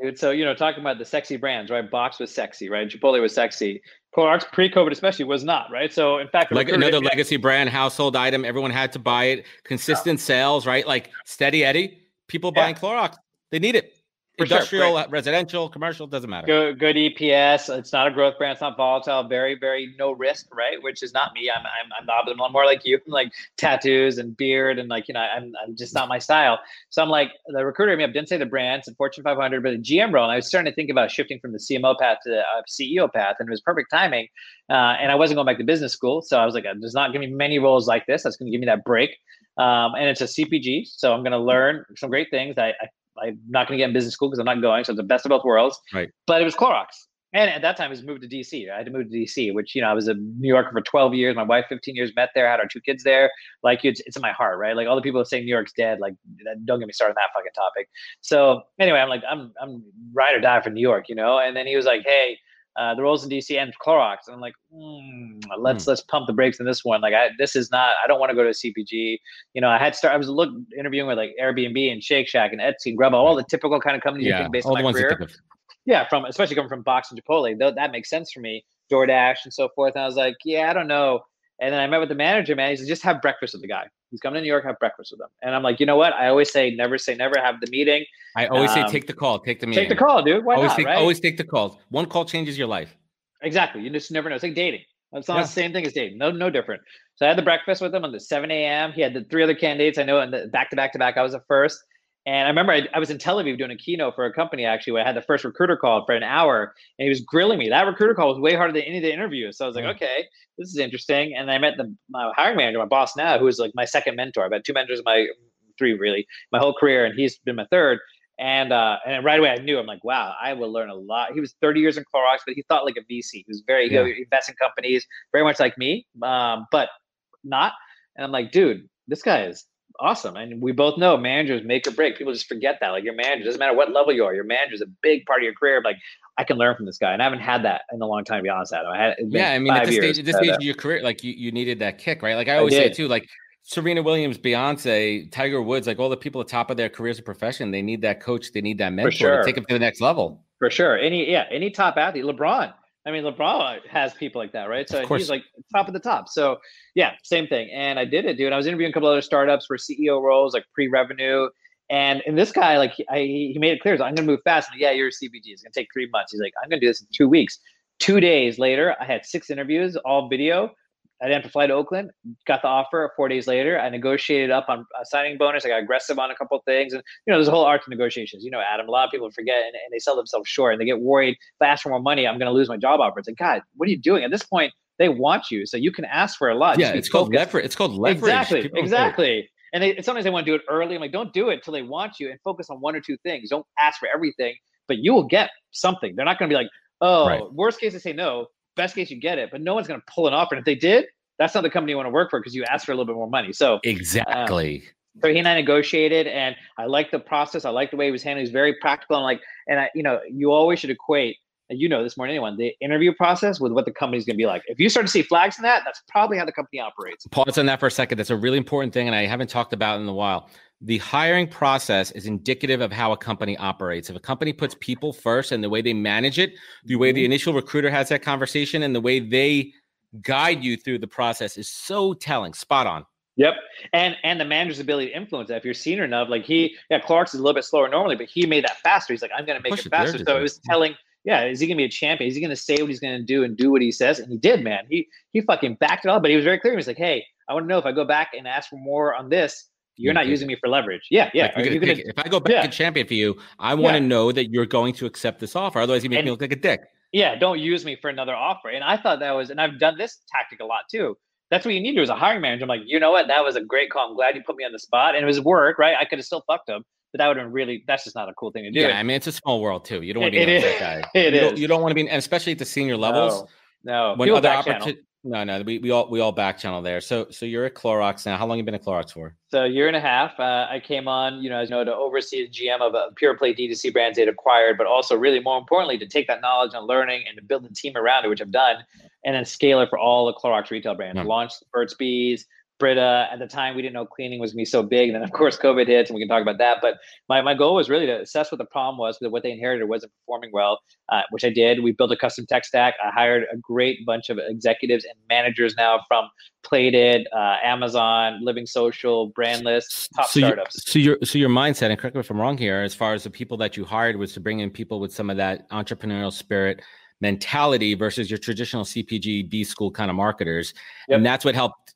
Dude, so you know, talking about the sexy brands, right? Box was sexy, right? Chipotle was sexy. Clorox pre-COVID especially was not, right? So in fact, Like another legacy brand, household item, everyone had to buy it. Consistent sales, right? Like steady Eddie, people Yeah. buying Clorox, they need it. For sure, Industrial, residential, commercial, doesn't matter. good, good EPS. It's not a growth brand. It's not volatile. Very, very no risk, right? Which is not me. I'm, I'm, I'm not. I'm more like you, like tattoos and beard, and like you know, I'm, I'm just not my style. So I'm like the recruiter hit me up didn't say the brands and Fortune 500, but a GM role. And I was starting to think about shifting from the CMO path to the uh, CEO path, and it was perfect timing. Uh, and I wasn't going back to business school, so I was like, there's not going to be many roles like this. That's going to give me that break. Um, and it's a CPG, so I'm going to learn some great things. I, I I'm not going to get in business school because I'm not going. So it's the best of both worlds. Right. But it was Clorox. And at that time, it was moved to DC. I had to move to DC, which, you know, I was a New Yorker for 12 years. My wife, 15 years, met there, had our two kids there. Like, it's, it's in my heart, right? Like, all the people saying New York's dead. Like, don't get me started on that fucking topic. So, anyway, I'm like, I'm, I'm ride or die for New York, you know? And then he was like, hey, uh, the roles in DC and Clorox. And I'm like, mm, let's let's pump the brakes in this one. Like, I this is not. I don't want to go to CPG. You know, I had start. I was look interviewing with like Airbnb and Shake Shack and Etsy and Grubhub, all the typical kind of companies you Yeah, think based all on the my ones you career. Yeah, from especially coming from Box and Chipotle, though that makes sense for me. DoorDash and so forth. And I was like, yeah, I don't know. And then I met with the manager, man. He said, just have breakfast with the guy. He's coming to New York, have breakfast with him. And I'm like, you know what? I always say, never say never. Have the meeting, I always say Um, take the call, take the meeting. take the call, dude. Why always not? take right? always take the call. One call changes your life. Exactly. You just never know. It's like dating. It's not Yeah. the same thing as dating. No, no different. So I had the breakfast with him on the 7 a.m. He had the three other candidates. I know, and the back to back to back. I was the first. And I remember I, I was in Tel Aviv doing a keynote for a company actually where I had the first recruiter call for an hour and he was grilling me. That recruiter call was way harder than any of the interviews. So I was like, Yeah. okay, this is interesting. And I met the my hiring manager, my boss now, who is like my second mentor. I've had two mentors my three really my whole career, and he's been my third. And uh, and right away I knew I'm like, wow, I will learn a lot. He was 30 years in Clorox, but he thought like a VC. He was very Yeah. he invests in companies, very much like me, um, but not. And I'm like, dude, this guy is awesome. And we both know managers make or break. People just forget that. Like your manager doesn't matter what level you are. Your manager is a big part of your career. Like I can learn from this guy, and I haven't had that in a long time. To be honest, Adam, I had Yeah, I mean, at this years. stage, at this stage of your career, like you, you needed that kick, right? Like I always say too, like Serena Williams, Beyonce, Tiger Woods, like all the people at the top of their careers and profession, they need that coach, they need that mentor sure. to take them to the next level. for sure. Any yeah, any top athlete, LeBron. I mean, LeBron has people like that, right? So he's like top of the top. So yeah, same thing. And I did it, dude. I was interviewing a couple other startups for CEO roles, like pre-revenue. And and this guy, like, I, he made it clear, like, I'm gonna move fast. Like, yeah, you're a CPG. It's gonna take three months. He's like, I'm gonna do this in two weeks. Two days later, I had six interviews, all video. I didn't have to fly to Oakland. Got the offer. Four days later, I negotiated up on a signing bonus. I got aggressive on a couple of things, and you know, there's a whole art to negotiations. You know, Adam. A lot of people forget, and, and they sell themselves short, and they get worried. If I ask for more money, I'm going to lose my job offer. It's like, God, what are you doing? At this point, they want you, so you can ask for a lot. Yeah, it's called leverage. It's called leverage. Exactly, People exactly. And they, sometimes they want to do it early. I'm like, don't do it till they want you, and focus on one or two things. Don't ask for everything, but you will get something. They're not going to be like, oh, Right. worst case they say no. Best case you get it, but no one's going to pull an offer. And if they did, that's not the company you want to work for because you asked for a little bit more money. So um, Exactly. so he and I negotiated, and I liked the process. I liked the way he was handling. He was very practical, and like, and I, you know, you always should equate. You know this more than anyone, the interview process with what the company's going to be like. If you start to see flags in that, that's probably how the company operates. Pause on that for a second. That's a really important thing, and I haven't talked about in a while. The hiring process is indicative of how a company operates. If a company puts people first and the way they manage it, the way Mm-hmm. the initial recruiter has that conversation, and the way they guide you through the process is so telling. Spot on. Yep, and and the manager's ability to influence that. If you're senior enough, like he, yeah, Clorox is a little bit slower normally, but he made that faster. He's like, I'm going to make Push it, faster. it So it was telling, yeah, is he going to be a champion? Is he going to say what he's going to do and do what he says? And he did, man. He he fucking backed it up. But he was very clear. He was like, hey, I want to know if I go back and ask for more on this, you're not using me for leverage. Yeah, yeah. Like gonna gonna, if I go back yeah. and champion for you, I want to yeah. know that you're going to accept this offer. Otherwise, you make and, me look like a dick. Yeah, don't use me for another offer. And I thought that was, and I've done this tactic a lot too. That's what you need to do as a hiring manager. I'm like, you know what? That was a great call. I'm glad you put me on the spot. And it was work, right? I could have still fucked him, but that would have been really, that's just not a cool thing to do. Yeah, I mean, it's a small world too. You don't want to be it, that guy. It you is. Don't, you don't want to be, and especially at the senior levels. No, no. When other opportunities, no, no, we, we all we all back channel there. So so you're at Clorox now. How long have you been at Clorox for? So a year and a half. Uh, I came on, you know, as you know, to oversee the GM of a pure play D2C brands they'd acquired, but also really more importantly to take that knowledge and learning and to build a team around it, which I've done, and then scale it for all the Clorox retail brands. Mm. Launch Burt's Bees, Brita. At the time, we didn't know cleaning was going to be so big. And then, of course, COVID hits, and we can talk about that. But my, my goal was really to assess what the problem was, that what they inherited wasn't performing well, uh, which I did. We built a custom tech stack. I hired a great bunch of executives and managers now from Plated, uh, Amazon, Living Social, Brandless, top so startups. so your so your mindset, and correct me if I'm wrong here, as far as the people that you hired was to bring in people with some of that entrepreneurial spirit mentality versus your traditional CPG B school kind of marketers, yep. and that's what helped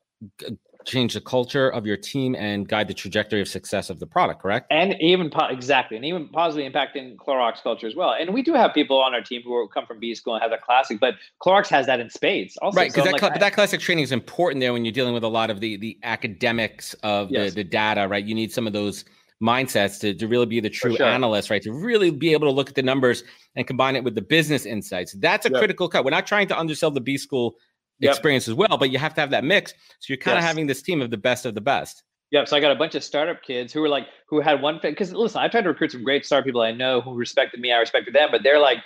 change the culture of your team and guide the trajectory of success of the product, correct? And even po- exactly, and even positively impacting Clorox culture as well. And we do have people on our team who come from B school and have that classic, but Clorox has that in spades. Also, right? Because so that, like, cl- that classic training is important there when you're dealing with a lot of the the academics of yes. the, the data, right? You need some of those mindsets to, to really be the true sure. analyst, right? To really be able to look at the numbers and combine it with the business insights. That's a yep. critical cut. We're not trying to undersell the B school yep. experience as well, but you have to have that mix. So you're kind of having this team of the best of the best. Yeah, so I got a bunch of startup kids who were like, who had one thing. Because listen, I tried to recruit some great startup people I know who respected me. I respected them, but they're like,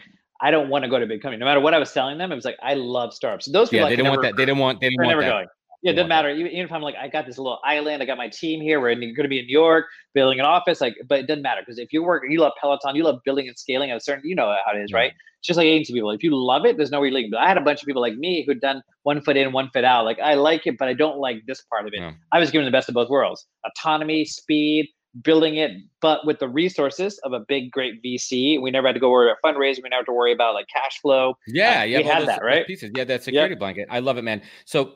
I don't want to go to a big company. No matter what I was telling them, it was like, I love startups. So those people, yeah, they didn't want that. They didn't want. They didn't want never that. going. Yeah, it doesn't matter. Even, even if I'm like, I got this little island, I got my team here. We're going to be in New York, building an office. Like, but it doesn't matter because if you work, you love Peloton, you love building and scaling at a certain, you know how it is, right? It's just like agency people. If you love it, there's no way you're leaving. But I had a bunch of people like me who'd done one foot in, one foot out. Like, I like it, but I don't like this part of it. Yeah. I was given the best of both worlds: autonomy, speed, building it, but with the resources of a big, great VC. We never had to go worry about fundraising. We never had to worry about like cash flow. Yeah, uh, yeah, we had that, right? Pieces. Yeah, that security yep. blanket. I love it, man. So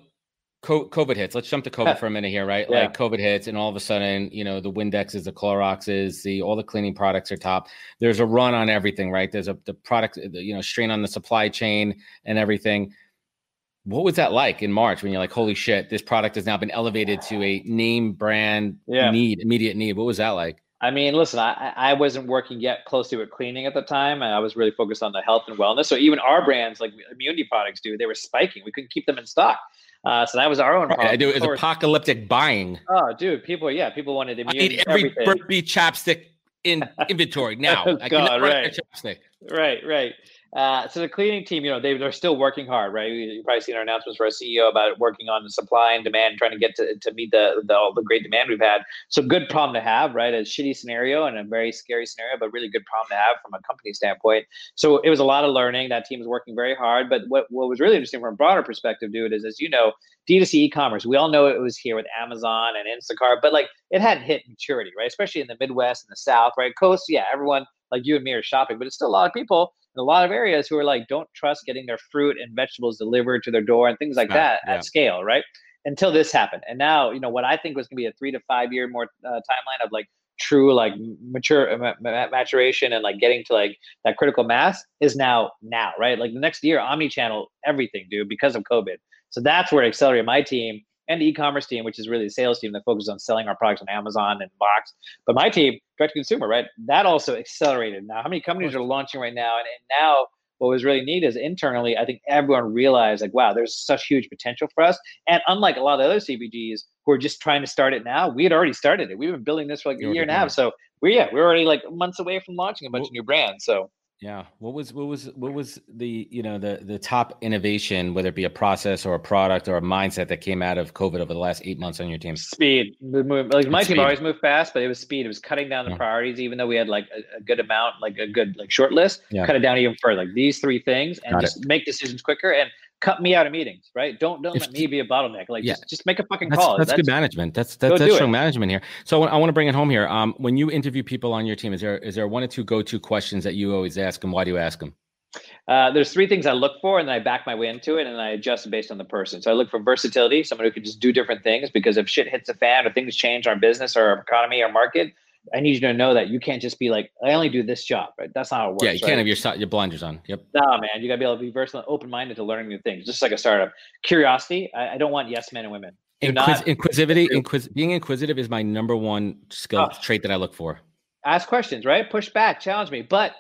COVID hits. Let's jump to COVID for a minute here, right? Yeah. Like COVID hits, and all of a sudden, you know, the Windexes, the Cloroxes, the all the cleaning products are top. There's a run on everything, right? There's a the product, you know, strain on the supply chain and everything. What was that like in March when you're like, holy shit, this product has now been elevated to a name brand yeah. need, immediate need? What was that like? I mean, listen, I, I wasn't working yet closely with cleaning at the time. and I was really focused on the health and wellness. So even our brands, like immunity products, do they were spiking. We couldn't keep them in stock. Uh, so that was our own problem. I do it was apocalyptic buying. Oh, dude, people, yeah, people wanted to. I need every Burt's Bees chapstick in inventory now. oh, God, right. Right, right. Uh, so the cleaning team, you know, they, they're still working hard, right? You've probably seen our announcements for our CEO about working on the supply and demand, trying to get to, to meet the, the all the great demand we've had. So good problem to have, right? A shitty scenario and a very scary scenario, but really good problem to have from a company standpoint. So it was a lot of learning. That team is working very hard. But what, what was really interesting from a broader perspective, dude, is as you know, D2C e-commerce, we all know it was here with Amazon and Instacart, but like it hadn't hit maturity, right? Especially in the Midwest and the South, right? Coast, yeah, everyone like you and me are shopping, but it's still a lot of people in a lot of areas who are like don't trust getting their fruit and vegetables delivered to their door and things like that yeah. at scale, right? Until this happened, and now you know what I think was going to be a three to five year more uh, timeline of like true like mature uh, maturation and like getting to like that critical mass is now now right like the next year omni-channel everything dude because of covid so that's where accelerate my team and the e-commerce team, which is really the sales team that focuses on selling our products on Amazon and Box. But my team, direct to consumer, right? That also accelerated. Now, how many companies are launching right now? And, and now what was really neat is internally, I think everyone realized like, wow, there's such huge potential for us. And unlike a lot of other CPGs who are just trying to start it now, we had already started it. We've been building this for like a year and a half. So we're yeah, we're already like months away from launching a bunch well, of new brands. So yeah. What was what was what was the you know the the top innovation, whether it be a process or a product or a mindset that came out of COVID over the last eight months on your team? Speed. Like my speed. team always moved fast, but it was speed. It was cutting down the yeah. priorities, even though we had like a, a, good amount, like a good like short list. Yeah. Cut it down even further. Like these three things, and Got just it. make decisions quicker. And cut me out of meetings, right? Don't don't if, let me be a bottleneck. Like yeah. just, just make a fucking that's, call. That's, that's, good management. That's that's, that's strong it. management here. So I want to bring it home here. Um, when you interview people on your team, is there is there one or two go to questions that you always ask them? Why do you ask them? uh, there's three things I look for, and then I back my way into it, and I adjust based on the person. So I look for versatility, someone who can just do different things. Because if shit hits the fan or things change our business or our economy or market, I need you to know that you can't just be like, I only do this job, right? That's not how it works. Yeah, you right? can't have your your blinders on. Yep. No, man, you gotta be able to be versatile, open minded to learning new things, just like a startup. Curiosity. I, I don't want yes men and women. Do Inquis- not inquisitivity, inquis- being inquisitive is my number one skill Oh. trait that I look for. ask questions, right? Push back, challenge me, but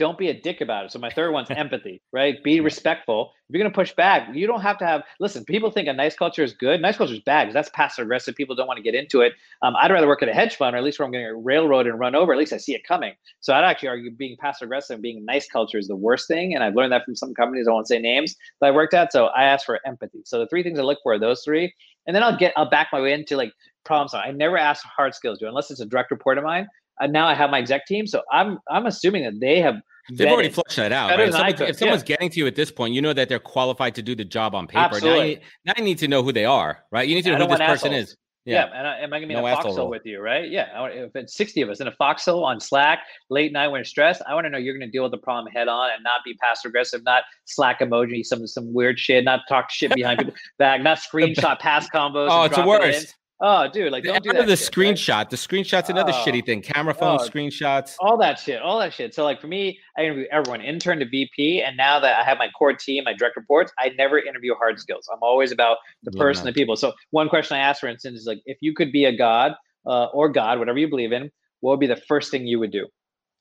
don't be a dick about it. So my third one's empathy, right? Be respectful. If you're gonna push back, you don't have to have. Listen, people think a nice culture is good. Nice culture is bad because that's passive aggressive. People don't want to get into it. Um, I'd rather work at a hedge fund, or at least where I'm getting railroaded and run over. At least I see it coming. So I'd actually argue being passive aggressive and being nice culture is the worst thing. And I've learned that from some companies. I won't say names that I worked at. So I ask for empathy. So the three things I look for are those three, and then I'll get I'll back my way into like problem solving. I never ask for hard skills, do unless it's a direct report of mine. And now I have my exec team, so I'm I'm assuming that they have They've already flushed that out. Right? If, than someone's, if someone's yeah. getting to you at this point, you know that they're qualified to do the job on paper. Now Absolutely. you, now you need to know who they are, right? You need to know who this person assholes. is. Yeah, Yeah. and I, am I gonna be No in a foxhole with you, right? Yeah, I want, if it's 60 of us in a foxhole on Slack, late night when stressed, I want to know you're gonna deal with the problem head on and not be passive aggressive, not Slack emoji, some some weird shit, not talk shit behind people's back, not screenshot pass combos. Oh, and it's the worst. Oh, dude, like don't do that. the shit, right? screenshot. The screenshot's another Oh. shitty thing. Camera phone Oh. screenshots. all that shit, all that shit. So like for me, I interview everyone, intern to VP, and now that I have my core team, my direct reports, I never interview hard skills. I'm always about the Love person, the people. So one question I ask, for instance, is like, if you could be a god uh, or God, whatever you believe in, what would be the first thing you would do?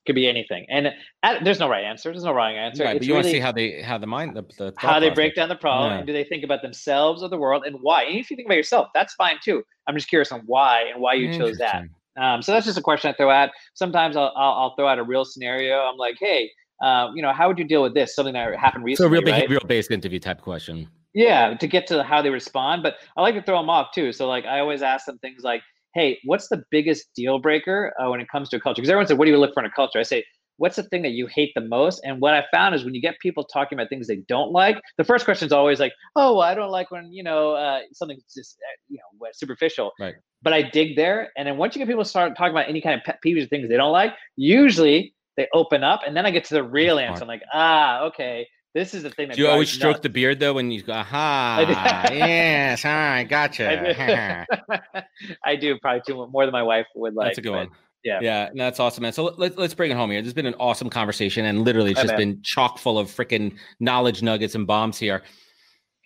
Could be anything, and uh, there's no right answer. There's no wrong answer. Right, but you want to see how they how the mind the, the how they break down the problem, Yeah. and do they think about themselves or the world, and why? And if you think about yourself, that's fine too. I'm just curious on why and why you chose that. Um, so that's just a question I throw out. Sometimes I'll, I'll, I'll throw out a real scenario. I'm like, hey, uh, you know, how would you deal with this? Something that happened recently. So real right? behavioral based interview type question. Yeah, to get to how they respond. But I like to throw them off too. So like, I always ask them things like, hey, what's the biggest deal breaker uh, when it comes to a culture? Because everyone said, what do you look for in a culture? I say, what's the thing that you hate the most? And what I found is when you get people talking about things they don't like, the first question is always like, oh, well, I don't like when, you know, uh, something's just, uh, you know, superficial. Right. But I dig there. And then once you get people start talking about any kind of pet peeves or things they don't like, usually they open up and then I get to the real answer. I'm like, ah, okay. This is the thing that Do you always stroke nuts." the beard though when you go, aha, yes, all right, gotcha. I do. I do probably too more than my wife would like. That's a good but one. yeah. Yeah, no, that's awesome, man. So let's let's bring it home here. This has been an awesome conversation, and literally, it's just been chock full of freaking knowledge nuggets and bombs here.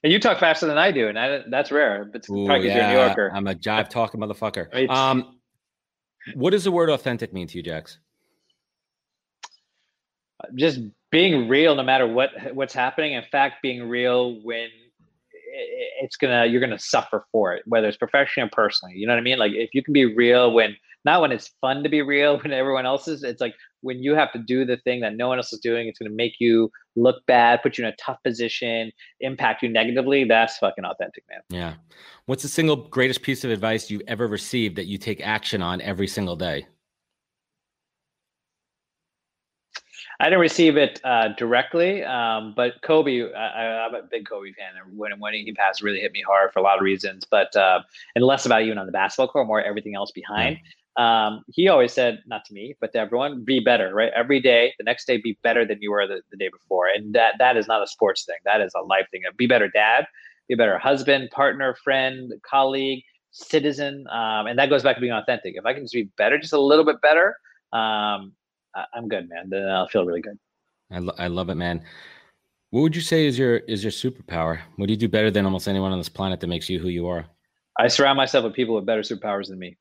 And you talk faster than I do, and I, that's rare. But it's Ooh, probably because you're a New yeah, Yorker. I'm a jive talking motherfucker. Um, what does the word authentic mean to you, Jax? just being real no matter what what's happening in fact being real when it's gonna you're gonna suffer for it whether it's professionally or personally you know what i mean like if you can be real when not when it's fun to be real when everyone else is it's like when you have to do the thing that no one else is doing it's gonna make you look bad put you in a tough position impact you negatively that's fucking authentic man Yeah. What's the single greatest piece of advice you've ever received that you take action on every single day? I didn't receive it uh, directly, um, but Kobe, I, I'm a big Kobe fan. and When when he passed, really hit me hard for a lot of reasons. But uh, and less about even on the basketball court, more everything else behind. Um, he always said, not to me, but to everyone, be better. Right, every day, the next day, be better than you were the, the day before. And that that is not a sports thing. That is a life thing. Be better, dad. Be a better husband, partner, friend, colleague, citizen. Um, and that goes back to being authentic. If I can just be better, just a little bit better. Um, I'm good, man. Then I'll feel really good. I, lo- I love it, man. What would you say is your is your superpower? What do you do better than almost anyone on this planet that makes you who you are? I surround myself with people with better superpowers than me.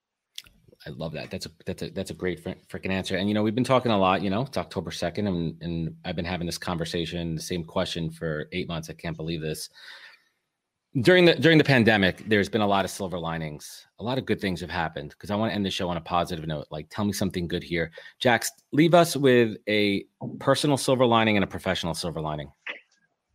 I love that. That's a that's a that's a great fr- freaking answer. And you know, we've been talking a lot. You know, it's October second, and and I've been having this conversation, the same question for eight months. I can't believe this. During the during the pandemic, there's been a lot of silver linings. A lot of good things have happened. Because I want to end the show on a positive note. Like, tell me something good here, Jax. Leave us with a personal silver lining and a professional silver lining.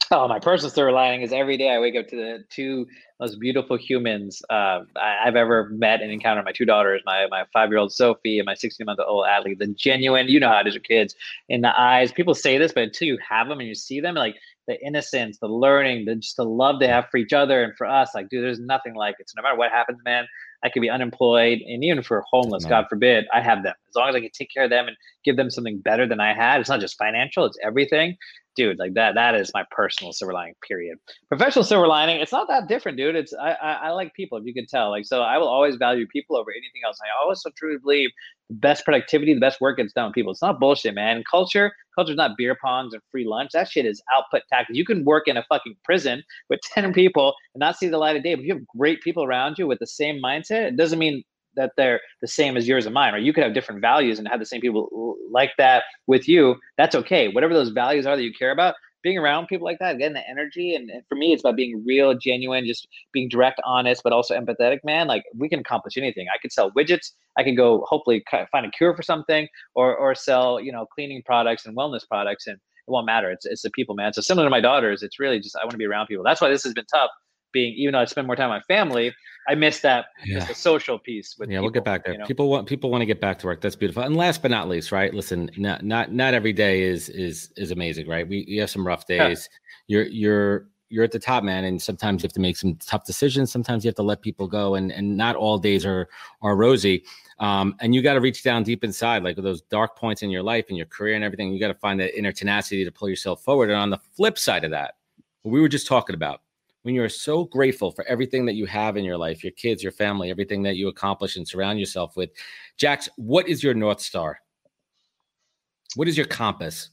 Oh, my personal silver lining is every day I wake up to the two most beautiful humans uh, I, I've ever met and encountered. My two daughters, my my five year old Sophie and my 16 month old Adley. The genuine, you know how it is with kids, in the eyes. People say this, but until you have them and you see them, like the innocence, the learning, the just the love they have for each other and for us. Like, dude, there's nothing like it. So no matter what happens, man, I could be unemployed and even for homeless, Man. God forbid, I have them. As long as I can take care of them and give them something better than I had, it's not just financial, it's everything dude, like that, that is my personal silver lining, period. Professional silver lining, it's not that different, dude. It's, I, I, I like people, if you can tell. Like, so I will always value people over anything else. I always so truly believe the best productivity, the best work gets done with people. It's not bullshit, man. Culture, culture's not beer pongs and free lunch. That shit is output tactics. You can work in a fucking prison with 10 people and not see the light of day. But you have great people around you with the same mindset, it doesn't mean that they're the same as yours and mine, or you could have different values and have the same people like that with you. That's okay. Whatever those values are that you care about, being around people like that, getting the energy, and, and, for me, it's about being real, genuine, just being direct, honest, but also empathetic. Man, like we can accomplish anything. I could sell widgets. I can go hopefully find a cure for something, or or sell you know cleaning products and wellness products, and it won't matter. It's it's the people, man. So similar to my daughters, it's really just I want to be around people. That's why this has been tough being even though I spend more time with my family, I miss that yeah. the social piece with Yeah, people, we'll get back there. You know? People want people want to get back to work. That's beautiful. And last but not least, right? Listen, not not not every day is is is amazing, right? We, we have some rough days. Yeah. You're you're you're at the top, man, and sometimes you have to make some tough decisions. Sometimes you have to let people go, and and not all days are are rosy. Um, and you got to reach down deep inside, like those dark points in your life and your career and everything. You got to find that inner tenacity to pull yourself forward. And on the flip side of that, what we were just talking about, when you're so grateful for everything that you have in your life, your kids, your family, everything that you accomplish and surround yourself with. Jax, what is your North Star? What is your compass?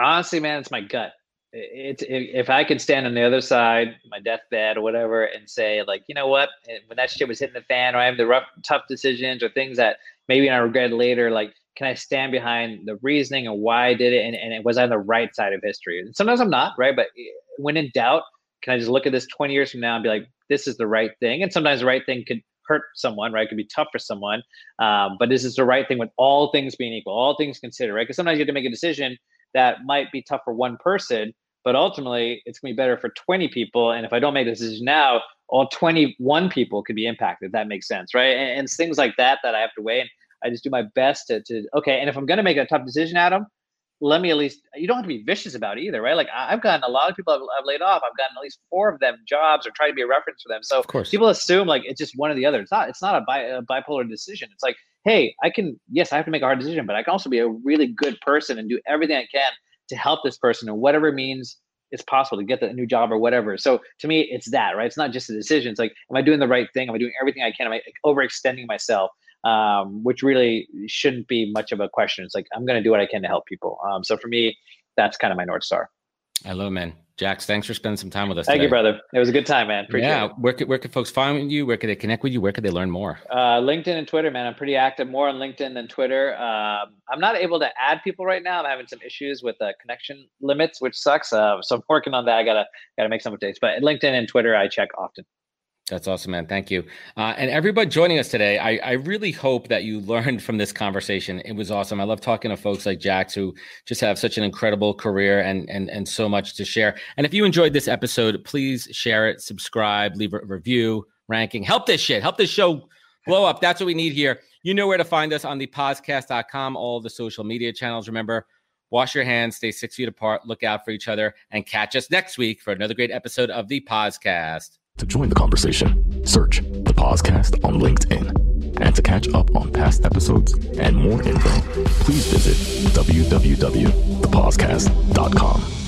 Honestly, man, it's my gut. It's if I could stand on the other side, my deathbed or whatever, and say like, you know what, when that shit was hitting the fan, or I have the rough, tough decisions or things that maybe I regret later, like can I stand behind the reasoning and why I did it? And, and was I on the right side of history? And sometimes I'm not, right? But eh, when in doubt, can I just look at this 20 years from now and be like, this is the right thing? And sometimes the right thing could hurt someone, right? It could be tough for someone. Um, but this is the right thing with all things being equal, all things considered, right? Because sometimes you have to make a decision that might be tough for one person, but ultimately it's going to be better for 20 people. And if I don't make the decision now, all 21 people could be impacted. That makes sense, right? And, and things like that that I have to weigh. And I just do my best to, to okay. And if I'm going to make a tough decision, Adam, let me at least, you don't have to be vicious about it either, right? Like I've gotten a lot of people I've, I've laid off. I've gotten at least four of them jobs or try to be a reference for them. So of course. people assume like it's just one or the other. It's not, it's not a, bi- a bipolar decision. It's like, hey, I can, yes, I have to make a hard decision, but I can also be a really good person and do everything I can to help this person and whatever means it's possible to get the new job or whatever. So to me, it's that, right? It's not just a decision. It's like, am I doing the right thing? Am I doing everything I can? Am I overextending myself? Um, which really shouldn't be much of a question. It's like I'm going to do what I can to help people. Um, so for me, that's kind of my north star. I love, man. Jax, thanks for spending some time with us. Thank today. you, brother. It was a good time, man. Appreciate yeah. It. Where could, where can folks find you? Where could they connect with you? Where could they learn more? Uh, LinkedIn and Twitter, man. I'm pretty active more on LinkedIn than Twitter. Um, I'm not able to add people right now. I'm having some issues with uh, connection limits, which sucks. Uh, so I'm working on that. I gotta gotta make some updates. But LinkedIn and Twitter, I check often. That's awesome, man. Thank you. Uh, and everybody joining us today, I, I, really hope that you learned from this conversation. It was awesome. I love talking to folks like Jax who just have such an incredible career and, and, and so much to share. And if you enjoyed this episode, please share it, subscribe, leave a review, ranking, help this shit, help this show blow up. That's what we need here. You know where to find us on the POZcast.com, all the social media channels. Remember, wash your hands, stay six feet apart, look out for each other, and catch us next week for another great episode of the POZcast. To join the conversation, search the POZcast on LinkedIn. And to catch up on past episodes and more info, please visit www.thepozcast.com.